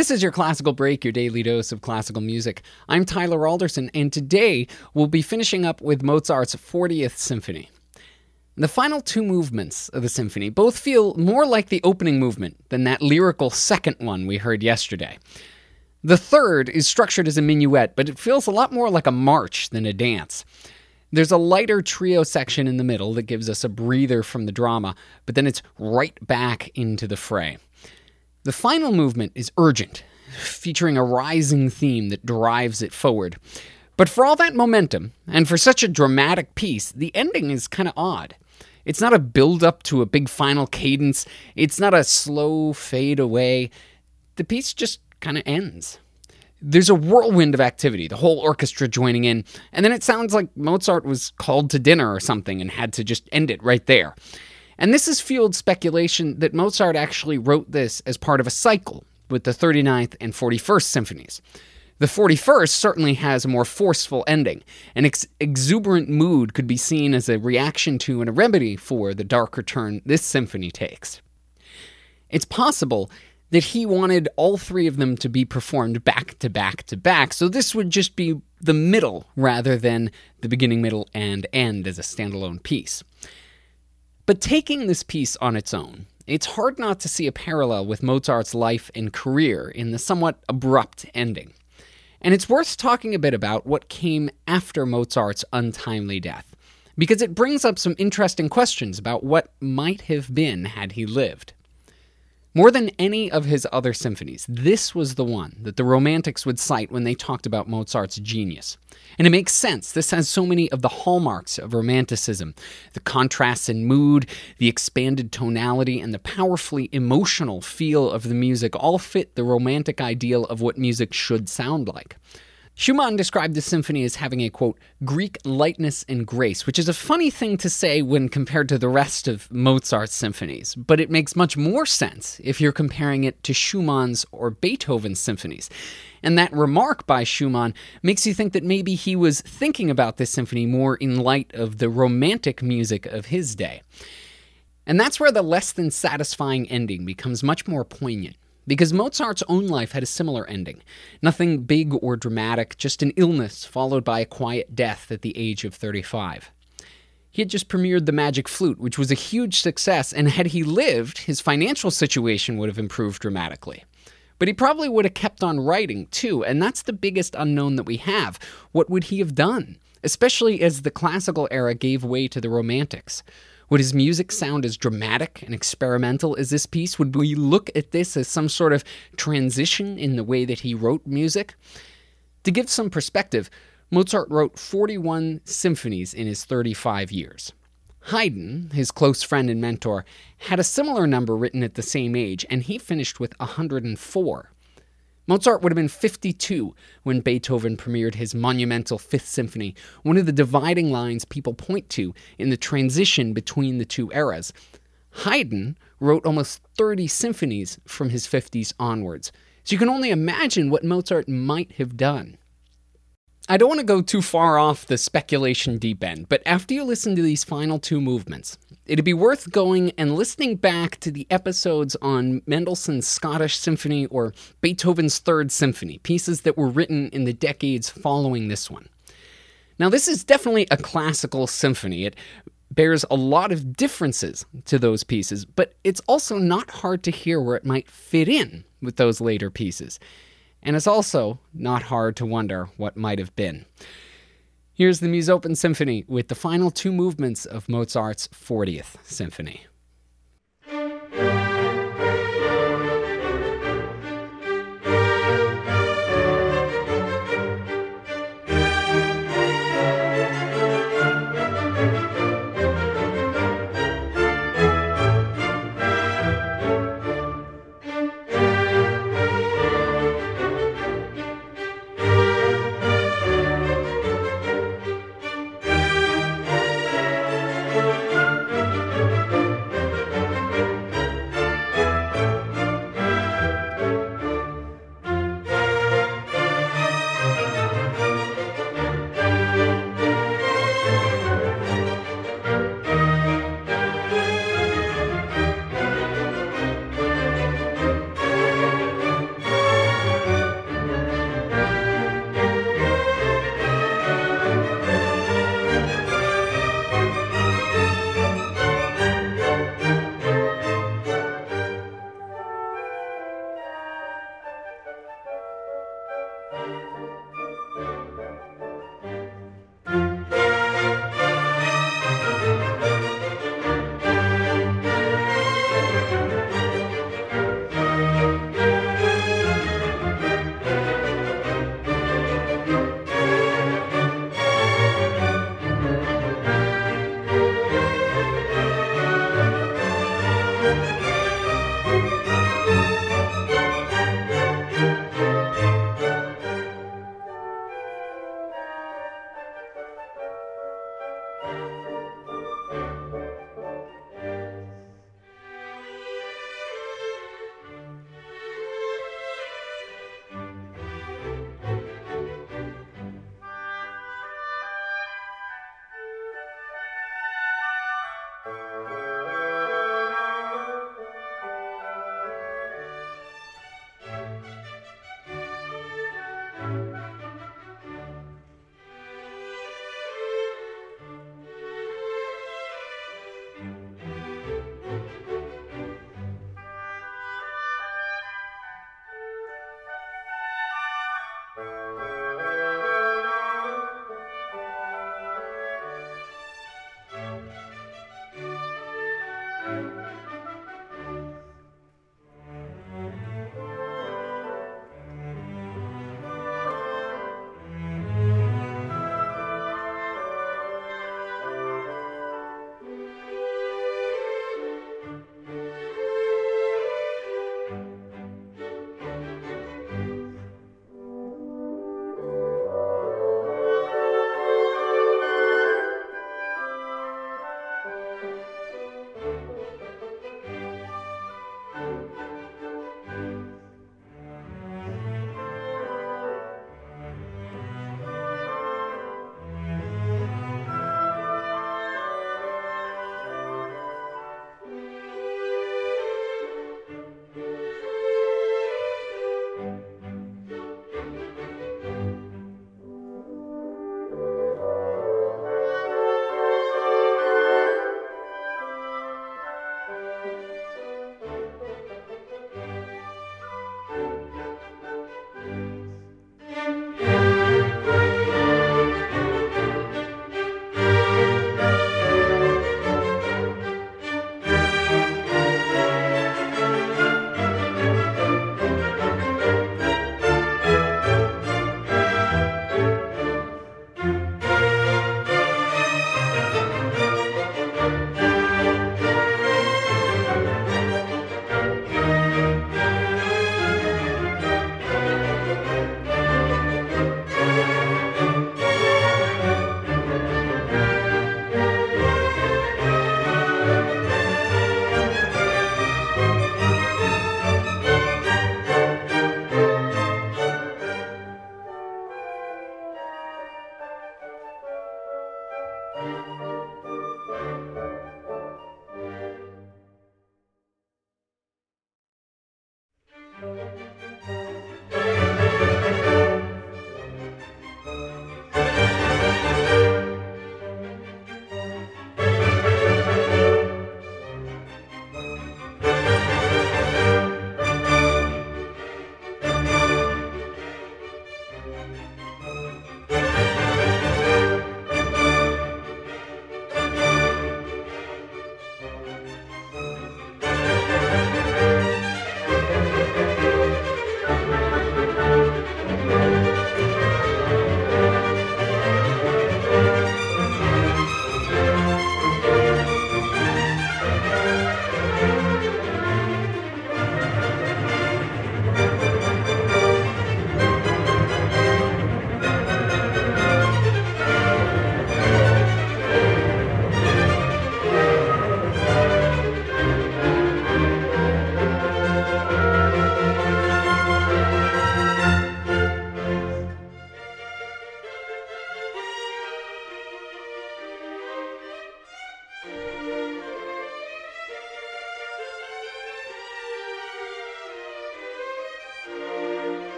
This is your classical break, your daily dose of classical music. I'm Tyler Alderson, and today we'll be finishing up with Mozart's 40th Symphony. The final two movements of the symphony both feel more like the opening movement than that lyrical second one we heard yesterday. The third is structured as a minuet, but it feels a lot more like a march than a dance. There's a lighter trio section in the middle that gives us a breather from the drama, but then it's right back into the fray. The final movement is urgent, featuring a rising theme that drives it forward. But for all that momentum, and for such a dramatic piece, the ending is kind of odd. It's not a build up to a big final cadence, it's not a slow fade away. The piece just kind of ends. There's a whirlwind of activity, the whole orchestra joining in, and then it sounds like Mozart was called to dinner or something and had to just end it right there. And this has fueled speculation that Mozart actually wrote this as part of a cycle with the 39th and 41st symphonies. The 41st certainly has a more forceful ending. An ex- exuberant mood could be seen as a reaction to and a remedy for the darker turn this symphony takes. It's possible that he wanted all three of them to be performed back to back to back, so this would just be the middle rather than the beginning, middle, and end as a standalone piece. But taking this piece on its own, it's hard not to see a parallel with Mozart's life and career in the somewhat abrupt ending. And it's worth talking a bit about what came after Mozart's untimely death, because it brings up some interesting questions about what might have been had he lived. More than any of his other symphonies, this was the one that the Romantics would cite when they talked about Mozart's genius. And it makes sense. This has so many of the hallmarks of Romanticism the contrasts in mood, the expanded tonality, and the powerfully emotional feel of the music all fit the Romantic ideal of what music should sound like. Schumann described the symphony as having a quote, Greek lightness and grace, which is a funny thing to say when compared to the rest of Mozart's symphonies, but it makes much more sense if you're comparing it to Schumann's or Beethoven's symphonies. And that remark by Schumann makes you think that maybe he was thinking about this symphony more in light of the romantic music of his day. And that's where the less than satisfying ending becomes much more poignant. Because Mozart's own life had a similar ending. Nothing big or dramatic, just an illness followed by a quiet death at the age of 35. He had just premiered The Magic Flute, which was a huge success, and had he lived, his financial situation would have improved dramatically. But he probably would have kept on writing, too, and that's the biggest unknown that we have. What would he have done? Especially as the classical era gave way to the Romantics. Would his music sound as dramatic and experimental as this piece? Would we look at this as some sort of transition in the way that he wrote music? To give some perspective, Mozart wrote 41 symphonies in his 35 years. Haydn, his close friend and mentor, had a similar number written at the same age, and he finished with 104. Mozart would have been 52 when Beethoven premiered his monumental Fifth Symphony, one of the dividing lines people point to in the transition between the two eras. Haydn wrote almost 30 symphonies from his 50s onwards, so you can only imagine what Mozart might have done. I don't want to go too far off the speculation deep end, but after you listen to these final two movements, it'd be worth going and listening back to the episodes on Mendelssohn's Scottish Symphony or Beethoven's Third Symphony, pieces that were written in the decades following this one. Now, this is definitely a classical symphony. It bears a lot of differences to those pieces, but it's also not hard to hear where it might fit in with those later pieces. And it's also not hard to wonder what might have been. Here's the Musopen Symphony with the final two movements of Mozart's 40th Symphony.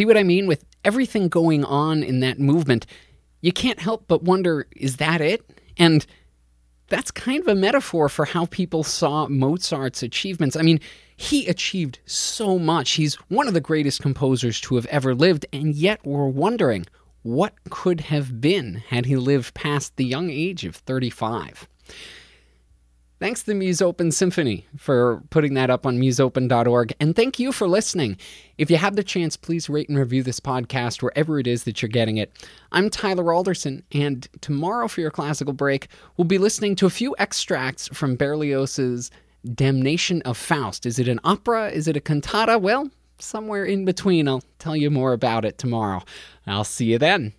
See what I mean? With everything going on in that movement, you can't help but wonder is that it? And that's kind of a metaphor for how people saw Mozart's achievements. I mean, he achieved so much. He's one of the greatest composers to have ever lived, and yet we're wondering what could have been had he lived past the young age of 35. Thanks to Musopen Symphony for putting that up on musopen.org. And thank you for listening. If you have the chance, please rate and review this podcast wherever it is that you're getting it. I'm Tyler Alderson, and tomorrow for your classical break, we'll be listening to a few extracts from Berlioz's Damnation of Faust. Is it an opera? Is it a cantata? Well, somewhere in between. I'll tell you more about it tomorrow. I'll see you then.